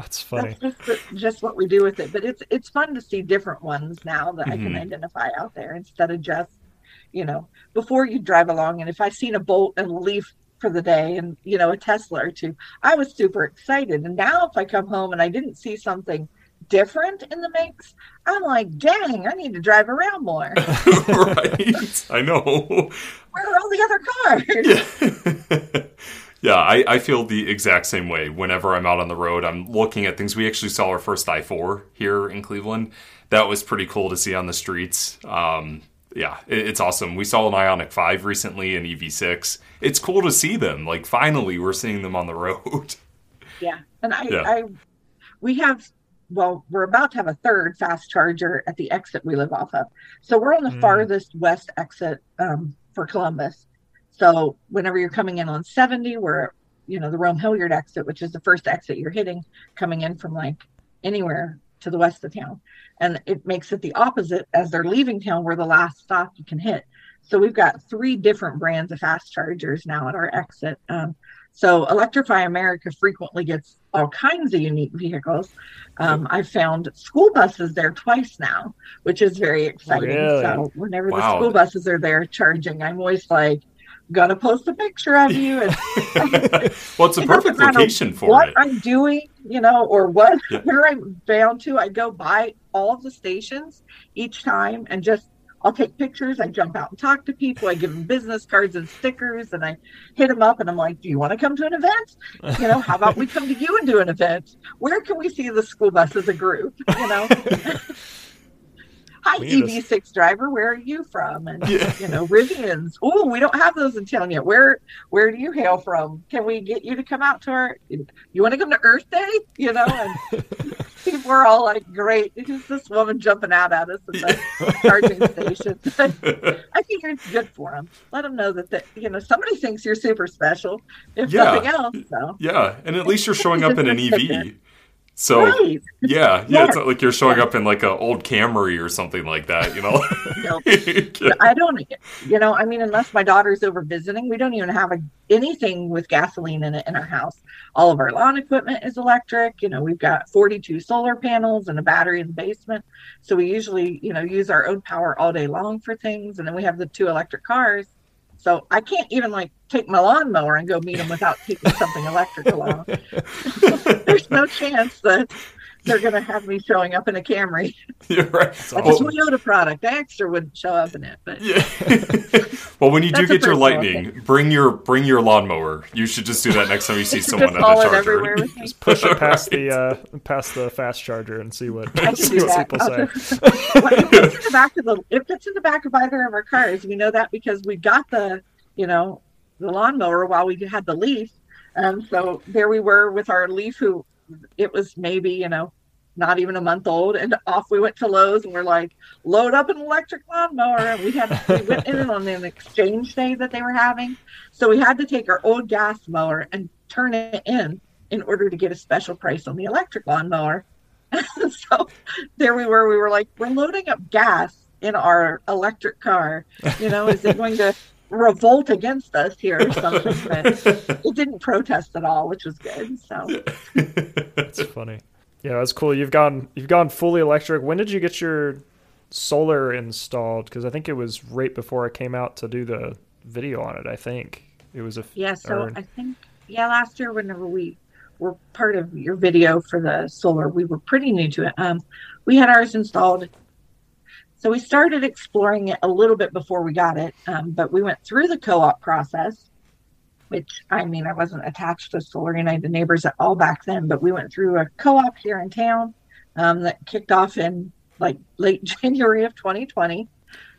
that's funny. That's just, just what we do with it. But it's it's fun to see different ones now that mm-hmm. I can mm-hmm. identify out there instead of just, you know, before you drive along. And if I seen a bolt and a leaf for the day and you know a Tesla or two, I was super excited. And now if I come home and I didn't see something different in the mix, I'm like, dang, I need to drive around more. <laughs> right. I know. Where are all the other cars? Yeah. <laughs> yeah, I, I feel the exact same way. Whenever I'm out on the road, I'm looking at things. We actually saw our first i4 here in Cleveland. That was pretty cool to see on the streets. Um, yeah, it, it's awesome. We saw an Ioniq 5 recently, an EV6. It's cool to see them. Like, finally, we're seeing them on the road. <laughs> Yeah. And I, yeah. I we have well, we're about to have a third fast charger at the exit we live off of. So we're on the mm. farthest west exit um, for Columbus. So whenever you're coming in on 70, we're, you know, the Rome Hilliard exit, which is the first exit you're hitting coming in from like anywhere to the west of town. And it makes it the opposite as they're leaving town, we're the last stop you can hit. So we've got three different brands of fast chargers now at our exit. Um, so Electrify America frequently gets all kinds of unique vehicles. Um, I've found school buses there twice now, which is very exciting. Really? So whenever wow. the school buses are there charging, I'm always like, gonna post a picture of you. And well, it's a perfect location for what it. I'm doing, you know, or what yeah. <laughs> where I'm bound to. I go by all of the stations each time and just I'll take pictures. I jump out and talk to people. I give them business cards and stickers, and I hit them up. And I'm like, "Do you want to come to an event? You know, how about we come to you and do an event? Where can we see the school bus as a group? You know." <laughs> <laughs> Hi, EV6 driver. Where are you from? And yeah. you know, Rivians. Oh, we don't have those in town yet. Where Where do you hail from? Can we get you to come out to our? You want to come to Earth Day? You know, and <laughs> people are all like, "Great, who's this woman jumping out at us at the charging station?" <laughs> <laughs> I think it's good for them. Let them know that, that you know somebody thinks you're super special. If yeah. nothing else, so. Yeah, and at least you're showing up in an EV. So right. yeah, yeah, it's not like you're showing up in like an old Camry or something like that, you know. <laughs> no, <laughs> I don't. You know, I mean, unless my daughter's over visiting, we don't even have a, anything with gasoline in it in our house. All of our lawn equipment is electric. You know, we've got 42 solar panels and a battery in the basement, so we usually, you know, use our own power all day long for things. And then we have the two electric cars so I can't even like take my lawnmower and go meet them without taking something electric along. <laughs> There's no chance that they're going to have me showing up in a Camry. <laughs> You're right. <laughs> That's a Toyota product. Extra wouldn't show up in it, but yeah. <laughs> well, when you do get your Lightning, thing. bring your bring your lawnmower. You should just do that next time you see someone at the charger. Just push it past the uh, past the fast charger and see what see what people say. well, it fits in the back of the it fits in the back of either of our cars. We know that because we got the you know the lawnmower while we had the leaf. And so there we were with our leaf who it was maybe, you know, not even a month old. And off we went to Lowe's and we're like, load up an electric lawnmower. And we had, we went in on an exchange day that they were having. So we had to take our old gas mower and turn it in in order to get a special price on the electric lawnmower. <laughs> so there we were. We were like, we're loading up gas in our electric car. You know, is it going to revolt against us here or something. <laughs> but it didn't protest at all, which was good. So <laughs> that's funny. Yeah, that's cool. You've gone you've gone fully electric. When did you get your solar installed? Because I think it was right before I came out to do the video on it. I think it was a yeah. So or, I think yeah, last year whenever we were part of your video for the solar, we were pretty new to it. Um, we had ours installed so we started exploring it a little bit before we got it, um, but we went through the co-op process, which I mean, I wasn't attached to Solar United Neighbors at all back then, but we went through a co-op here in town um, that kicked off in like late <laughs> January of 2020.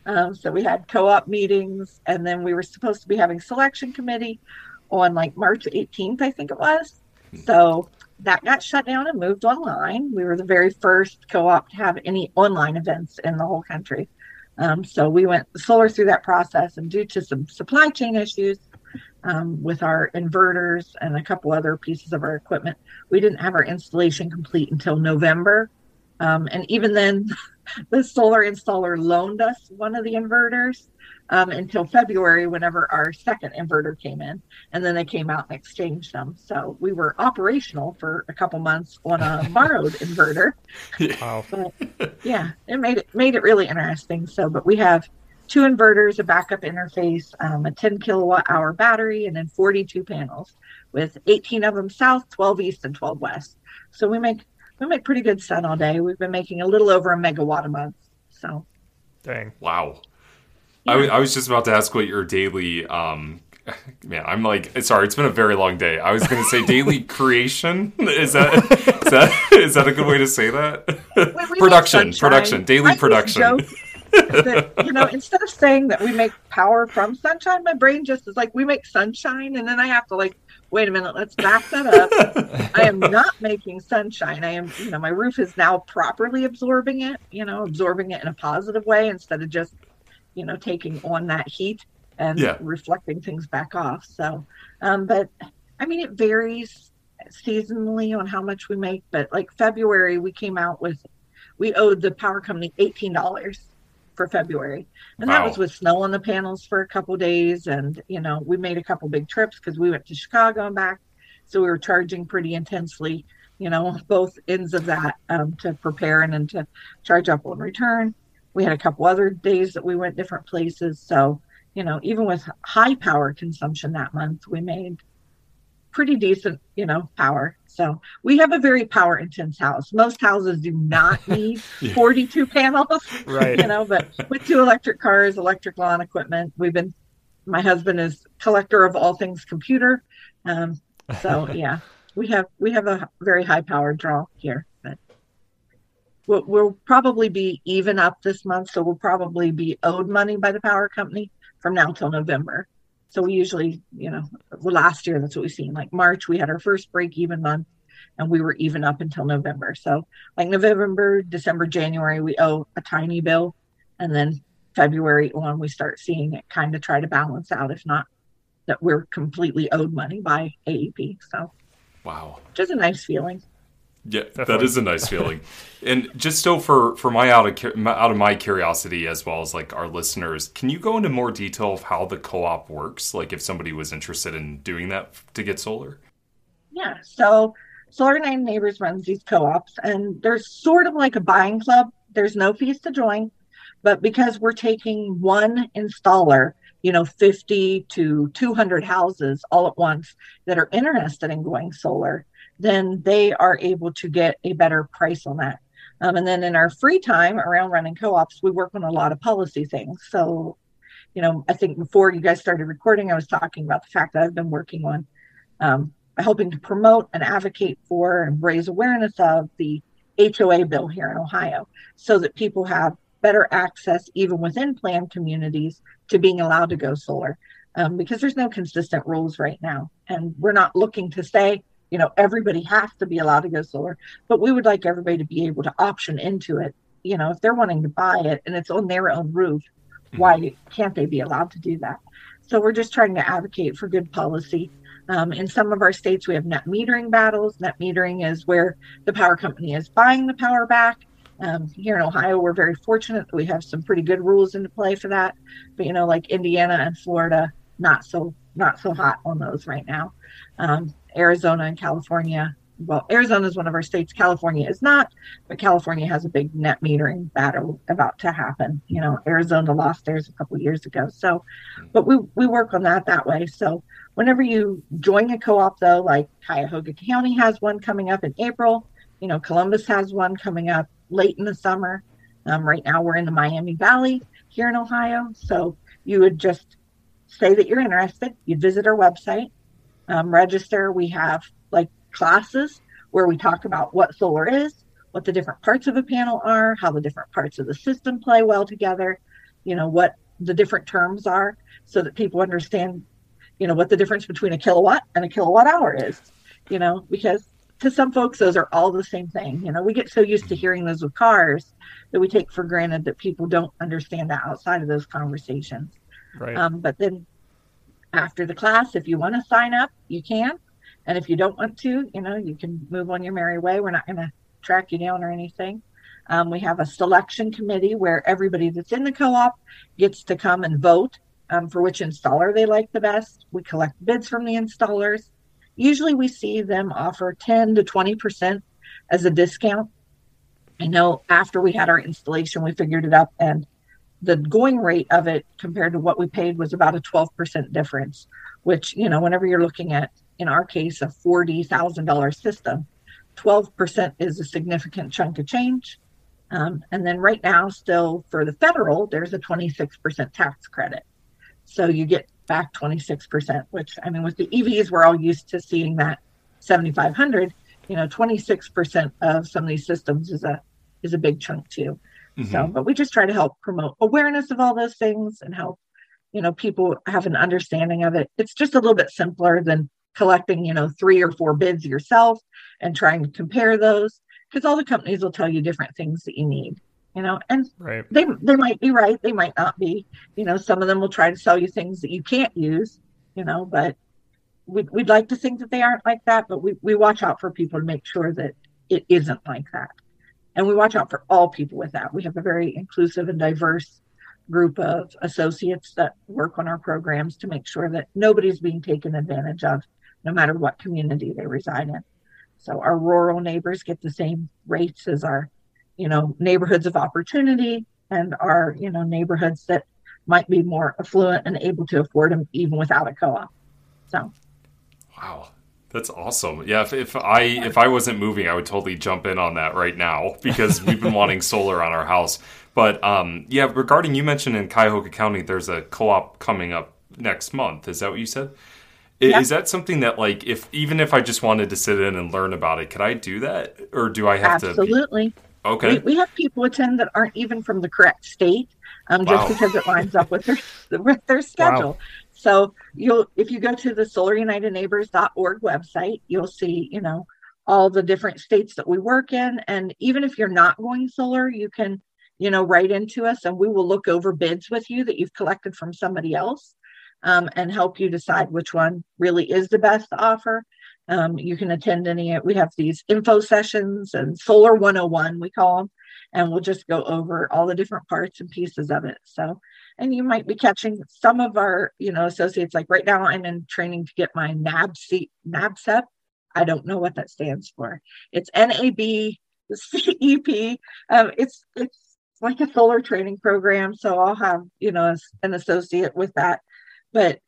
Um, so we had co-op meetings, and then we were supposed to be having selection committee on like March 18th, I think it was. So that got shut down and moved online. We were the very first co-op to have any online events in the whole country. Um, so we went solar through that process, and due to some supply chain issues um, with our inverters and a couple other pieces of our equipment, we didn't have our installation complete until November. Um, and even then, <laughs> the solar installer loaned us one of the inverters um, until February, whenever our second inverter came in, and then they came out and exchanged them. So we were operational for a couple months on a <laughs> borrowed inverter. Wow! But, yeah, it made it made it really interesting. So, but we have two inverters, a backup interface, um, a 10 kilowatt hour battery, and then 42 panels with 18 of them south, 12 east, and 12 west. So we make we make pretty good sun all day. We've been making a little over a megawatt a month. So, dang, wow. Yeah. I, I was just about to ask what your daily um, <laughs> man i'm like sorry it's been a very long day. I was going to say daily <laughs> creation. Is that is that is that a good way to say that? Production production daily I production. that, you know instead of saying that we make power from sunshine my brain just is like we make sunshine and then i have to like wait a minute let's back that up. I am <laughs> not making sunshine. I am you know my roof is now properly absorbing it you know absorbing it in a positive way instead of just you know taking on that heat and yeah. reflecting things back off so um, but i mean it varies seasonally on how much we make but like february we came out with we owed the power company $18 for february and wow. that was with snow on the panels for a couple days and you know we made a couple big trips because we went to chicago and back so we were charging pretty intensely you know both ends of that um, to prepare and then to charge up on return we had a couple other days that we went different places. So, you know, even with high power consumption that month, we made pretty decent, you know, power. So we have a very power intense house. Most houses do not <laughs> need yeah. 42 panels, right? You know, but with two electric cars, electric lawn equipment, we've been. My husband is collector of all things computer, um, so <laughs> yeah, we have we have a very high power draw here we'll, we'll probably be even up this month, so we'll probably be owed money by the power company from now till November. So we usually, you know, last year that's what we've seen. Like March, we had our first break even month, and we were even up until November. So like November, December, January, we owe a tiny bill, and then February on we start seeing it kind of try to balance out. If not, that we're completely owed money by AEP. So wow, which is a nice feeling. Yeah, Definitely. that is a nice feeling. and just so for for my out of out of my curiosity as well as like our listeners, can you go into more detail of how the co-op works? Like if somebody was interested in doing that to get solar. Yeah. So Solar United Neighbors runs these co-ops, and there's sort of like a buying club. There's no fees to join, but because we're taking one installer, you know, 50 to 200 houses all at once that are interested in going solar then they are able to get a better price on that. Um, and then in our free time around running co-ops, we work on a lot of policy things. So, you know, I think before you guys started recording, I was talking about the fact that I've been working on um, helping to promote and advocate for and raise awareness of the HOA bill here in Ohio so that people have better access, even within planned communities, to being allowed to go solar. Um, because there's no consistent rules right now. And we're not looking to say, you know everybody has to be allowed to go solar but we would like everybody to be able to option into it you know if they're wanting to buy it and it's on their own roof mm-hmm. why can't they be allowed to do that? So we're just trying to advocate for good policy. Um, in some of our states we have net metering battles. Net metering is where the power company is buying the power back. Um, here in ohio we're very fortunate that we have some pretty good rules into play for that. But you know like indiana and florida not so not so hot on those right now um, Arizona and California. Well, Arizona is one of our states. California is not, but California has a big net metering battle about to happen. You know, Arizona lost theirs a couple years ago. So, but we we work on that that way. So, whenever you join a co-op, though, like Cuyahoga County has one coming up in April. You know, Columbus has one coming up late in the summer. Um, right now, we're in the Miami Valley here in Ohio. So, you would just say that you're interested. You'd visit our website um, register. We have like classes where we talk about what solar is, what the different parts of a panel are, how the different parts of the system play well together, you know, what the different terms are so that people understand, you know, what the difference between a kilowatt and a kilowatt hour is, you know, because to some folks, those are all the same thing. You know, we get so used to hearing those with cars that we take for granted that people don't understand that outside of those conversations. Right. Um, but then after the class, if you want to sign up, you can. And if you don't want to, you know, you can move on your merry way. We're not going to track you down or anything. Um, we have a selection committee where everybody that's in the co op gets to come and vote um, for which installer they like the best. We collect bids from the installers. Usually we see them offer 10 to 20% as a discount. I know after we had our installation, we figured it up, and the going rate of it compared to what we paid was about a 12% difference, which, you know, whenever you're looking at, in our case, a $40,000 system, 12% is a significant chunk of change. Um, and then right now, still for the federal, there's a 26% tax credit. So you get back 26%, which I mean, with the EVs, we're all used to seeing that 7,500. You know, 26% of some of these systems is a is a big chunk too. Mm-hmm. So, but we just try to help promote awareness of all those things and help, you know, people have an understanding of it. It's just a little bit simpler than collecting, you know, three or four bids yourself and trying to compare those because all the companies will tell you different things that you need you know and right. they they might be right they might not be you know some of them will try to sell you things that you can't use you know but we'd, we'd like to think that they aren't like that but we, we watch out for people to make sure that it isn't like that and we watch out for all people with that we have a very inclusive and diverse group of associates that work on our programs to make sure that nobody's being taken advantage of no matter what community they reside in so our rural neighbors get the same rates as our, you know, neighborhoods of opportunity and our, you know, neighborhoods that might be more affluent and able to afford them even without a co-op. So Wow. That's awesome. Yeah, if, if I if I wasn't moving, I would totally jump in on that right now <laughs> because we've been wanting solar on our house. But um, yeah, regarding you mentioned in Cuyahoga County, there's a co-op coming up next month. Is that what you said? Yeah. Is that something that like if even if I just wanted to sit in and learn about it, could I do that, or do I have Absolutely. to? Absolutely. Okay. We, we, have people attend that aren't even from the correct state, um, just wow. because it lines up with their <laughs> with their schedule. Wow. So you'll if you go to the SolarUnitedNeighbors.org website, you'll see you know all the different states that we work in, and even if you're not going solar, you can you know write into us, and we will look over bids with you that you've collected from somebody else um, and help you decide which one really is the best offer. Um, you can attend any, we have these info sessions and Solar 101, we call them, and we'll just go over all the different parts and pieces of it. So, and you might be catching some of our, you know, associates. Like right now, I'm in training to get my NABC, NABCEP. I don't know what that stands for. It's NAB CEP. Um, it's it's like a solar training program. So I'll have you know an associate with that but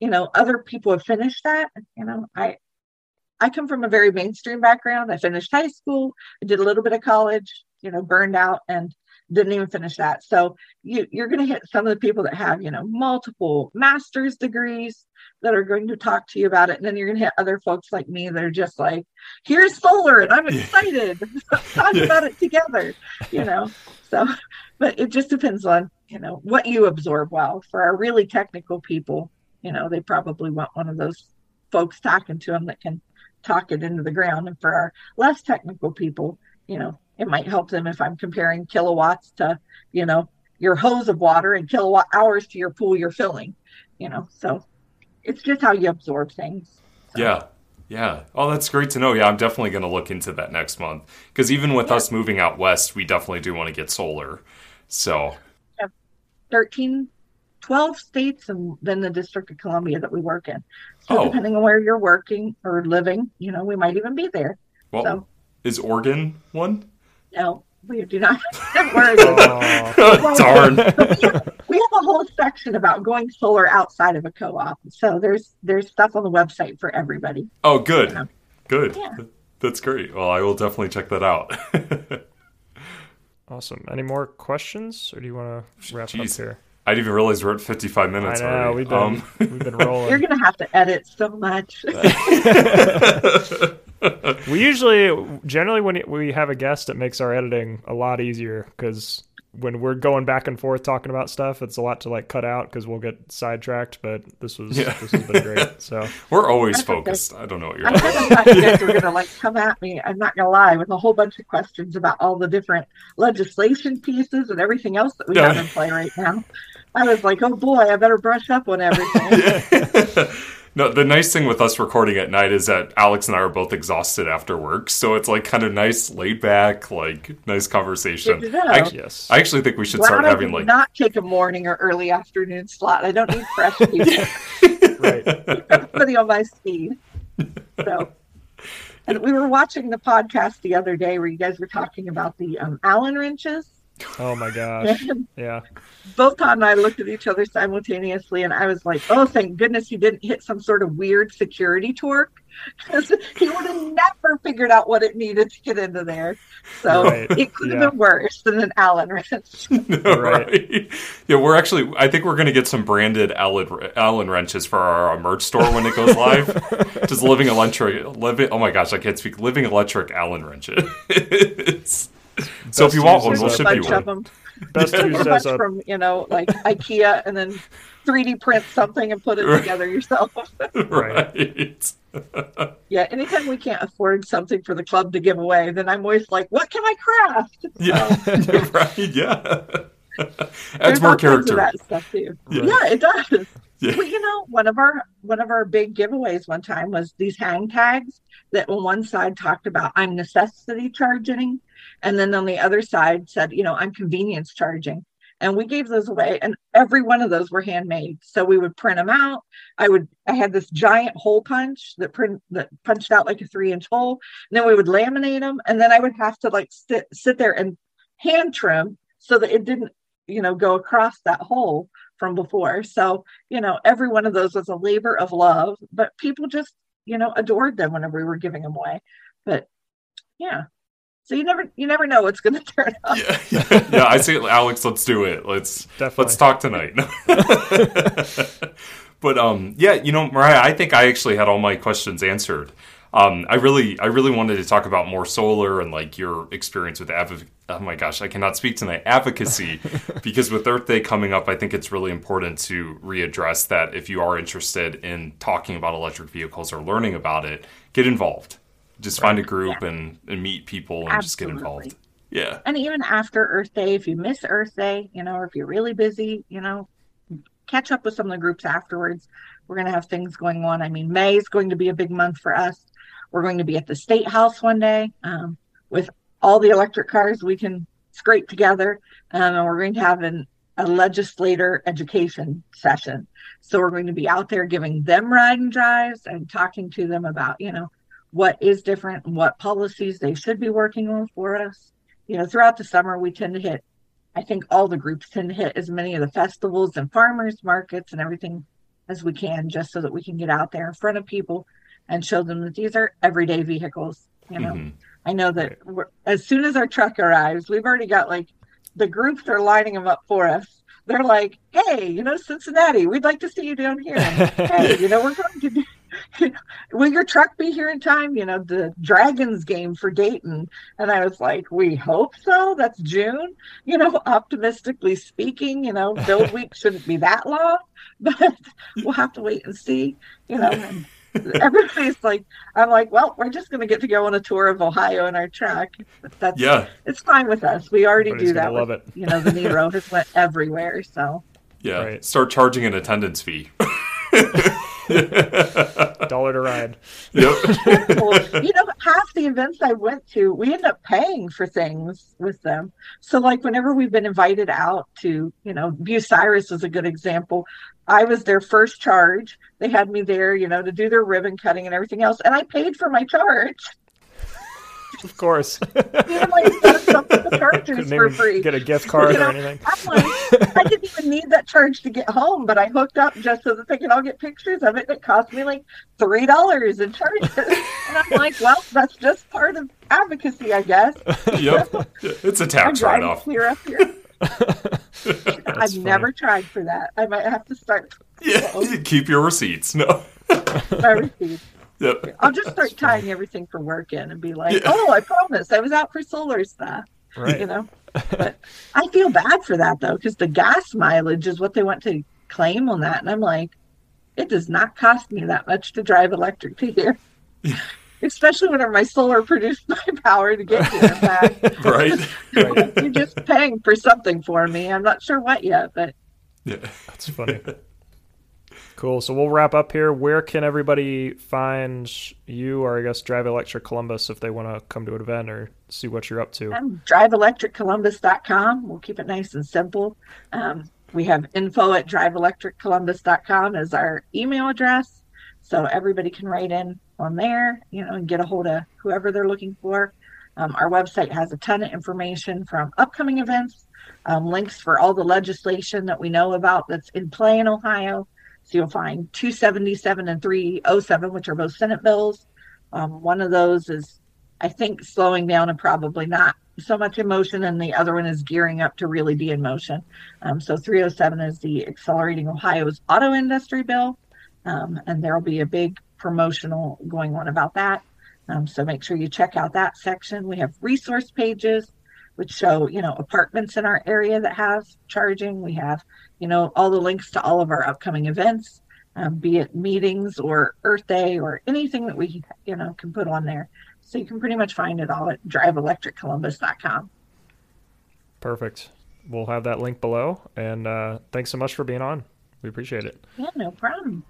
you know other people have finished that you know i i come from a very mainstream background i finished high school i did a little bit of college you know burned out and didn't even finish that. So you, you're going to hit some of the people that have you know multiple master's degrees that are going to talk to you about it. And then you're going to hit other folks like me that are just like here's solar and i'm excited. <laughs> Talk yeah. about it together you know? So but it just depends on you know what you absorb well. For our really technical people you know they probably want one of those folks talking to them that can talk it into the ground. And for our less technical people you know it might help them if i'm comparing kilowatts to you know your hose of water and kilowatt hours to your pool you're filling you know so it's just how you absorb things so. yeah yeah. Oh, that's great to know. Yeah, I'm definitely going to look into that next month because even with yeah. us moving out west, we definitely do want to get solar. So 13, 12 states and then the District of Columbia that we work in. So oh. depending on where you're working or living, you know, we might even be there. Well, so, is Oregon one? No, we do not <laughs> have Oregon. oh, darn. <laughs> We have, we have a whole section about going solar outside of a co-op. So there's there's stuff on the website for everybody. Oh, good. You know? Good. Yeah. That's great. Well, I will definitely check that out. <laughs> Awesome. Any more questions, or do you want to wrap Jeez. up here? I didn't even realize we're at 55 minutes I know, already. We've been, um, we've been rolling. You're going to have to edit so much. <laughs> we usually, generally, when we have a guest, it makes our editing a lot easier because when we're going back and forth talking about stuff, it's a lot to like cut out because we'll get sidetracked. But this was Yeah. this has been great. So <laughs> We're always That's focused. I don't know what you're I kind of thought you guys were gonna like <laughs> come at me. I'm not gonna lie, with a whole bunch of questions about all the different legislation pieces and everything else that we Yeah. have in play right now. I was like, oh boy, I better brush up on everything. No, the nice thing with us recording at night is that Alex and I are both exhausted after work, so it's like kind of nice, laid back, like nice conversation. Good know. I, yes, I actually think we should Glad start I having like not take a morning or early afternoon slot. I don't need fresh <laughs> people. right. Everybody on my speed. So, and we were watching the podcast the other day where you guys were talking about the um, Allen wrenches. Oh my gosh. <laughs> Yeah. both Todd and I looked at each other simultaneously, and I was like, "Oh, thank goodness you didn't hit some sort of weird security torque, <laughs> because he would have never figured out what it needed to get into there. So Right. it could have Yeah. been worse than an Allen wrench. <laughs> right. Yeah, we're actually. I think we're gonna get some branded Allen Allen wrenches for our merch store when it goes live. Just living electric, living. Oh my gosh, I can't speak. Living electric Allen wrenches. <laughs> so if you want one, use we'll a ship you one. <laughs> Best a used bunch as from you know like IKEA, and then 3D print something and put it Right. <laughs> together yourself. right. yeah, anytime we can't afford something for the club to give away, then I'm always like, "What can I craft?" Yeah. right. Yeah. There's Adds more character. of that stuff too. Yeah. Yeah, it does. Yeah. Well, you know, one of our one of our big giveaways one time was these hang tags that on one side talked about I'm necessity charging, and then on the other side said, you know, I'm convenience charging. And we gave those away, and every one of those were handmade. So we would print them out. I would I had this giant hole punch that print that punched out like a three inch hole. And then we would laminate them, and then I would have to like sit sit there and hand trim so that it didn't, you know, go across that hole from before. So, you know, every one of those was a labor of love, but people just, you know, adored them whenever we were giving them away. But yeah. So you never you never know what's gonna <laughs> turn up. Yeah, yeah, <laughs> yeah, I say, Alex, let's do it. Let's Definitely. let's talk tonight. <laughs> but um, yeah, you know, Mariah, I think I actually had all my questions answered. Um, I really, I really wanted to talk about more solar and like your experience with adv- Oh my gosh, I cannot speak tonight. Advocacy, <laughs> because with Earth Day coming up, I think it's really important to readdress that. If you are interested in talking about electric vehicles or learning about it, get involved. Just find a group and, and meet people and just get involved. Yeah. And even after Earth Day, if you miss Earth Day, you know, or if you're really busy, you know, catch up with some of the groups afterwards. We're going to have things going on. I mean, May is going to be a big month for us. We're going to be at the State House one day um, with all the electric cars we can scrape together. Um, and we're going to have an, a legislator education session. So we're going to be out there giving them ride and drives and talking to them about, you know, what is different and what policies they should be working on for us you know, throughout the summer, we tend to hit, I think all the groups tend to hit as many of the festivals and farmers markets and everything as we can, just so that we can get out there in front of people and show them that these are everyday vehicles. You know, Mhm. I know that we're, as soon as our truck arrives, we've already got like the groups are lining them up for us. They're like, hey, you know, Cincinnati, we'd like to see you down here. Hey, <laughs> you know, we're going to do. <laughs> Will your truck be here in time? You know, the Dragons game for Dayton. And I was like, we hope so. That's June. You know, optimistically speaking, you know, <laughs> build week shouldn't be that long, but we'll have to wait and see. You know, and <laughs> everybody's like, I'm like, well, we're just going to get to go on a tour of Ohio in our truck. That's Yeah. it's fine with us. We already Everybody's do that. gonna love with, it. You know, the <laughs> Niro has went everywhere. So Yeah. Right. Start charging an attendance fee. <laughs> Dollar to ride. Yep. well, you know, half the events I went to, we end up paying for things with them. So, like, whenever we've been invited out to, you know, Bucyrus is a good example. I was their first charge. They had me there, you know, to do their ribbon cutting and everything else, and I paid for my charge. <laughs> Of course. Even like set up the <laughs> chargers for free. get a gift card You or anything. I'm like, I didn't even need that charge to get home, but I hooked up just so that they could all get pictures of it. And It cost me like three dollars in charges, and I'm like, <laughs> well, that's just part of advocacy, I guess. yep. It's a I'm tax write-off. clear up here. <laughs> That's I've funny. never tried for that. I might have to start Yeah. <laughs> Keep your receipts. No. <laughs> my receipt. Yep. I'll just start tying everything for work in and be like, Yeah. oh, I promise I was out for solar stuff. Right. You know, but I feel bad for that though, because the gas mileage is what they want to claim on that. And I'm like, it does not cost me that much to drive electric to here. Especially whenever my solar <laughs> produced my power to get here and back. <laughs> right. right. You're just paying for something for me. I'm not sure what yet, but yeah. That's funny. <laughs> Cool. So we'll wrap up here. Where can everybody find you, or I guess Drive Electric Columbus, if they want to come to an event or see what you're up to? Um, driveelectriccolumbus.com. We'll keep it nice and simple. Um, we have info at driveelectriccolumbus.com as our email address. So everybody can write in on there, you know, and get a hold of whoever they're looking for. Um, our website has a ton of information from upcoming events, um, links for all the legislation that we know about that's in play in Ohio. So you'll find 277 and 307, which are both Senate bills. Um, one of those is, I think, slowing down and probably not so much in motion, and the other one is gearing up to really be in motion. Um, so 307 is the Accelerating Ohio's Auto Industry Bill, um, and there will be a big promotional going on about that. Um, so make sure you check out that section. We have resource pages which show you know apartments in our area that have charging. We have you know all the links to all of our upcoming events um, be it meetings or earth day or anything that we you know can put on there. So you can pretty much find it all at driveelectriccolumbus.com perfect. We'll have that link below. And uh, thanks so much for being on. We appreciate it. Yeah no problem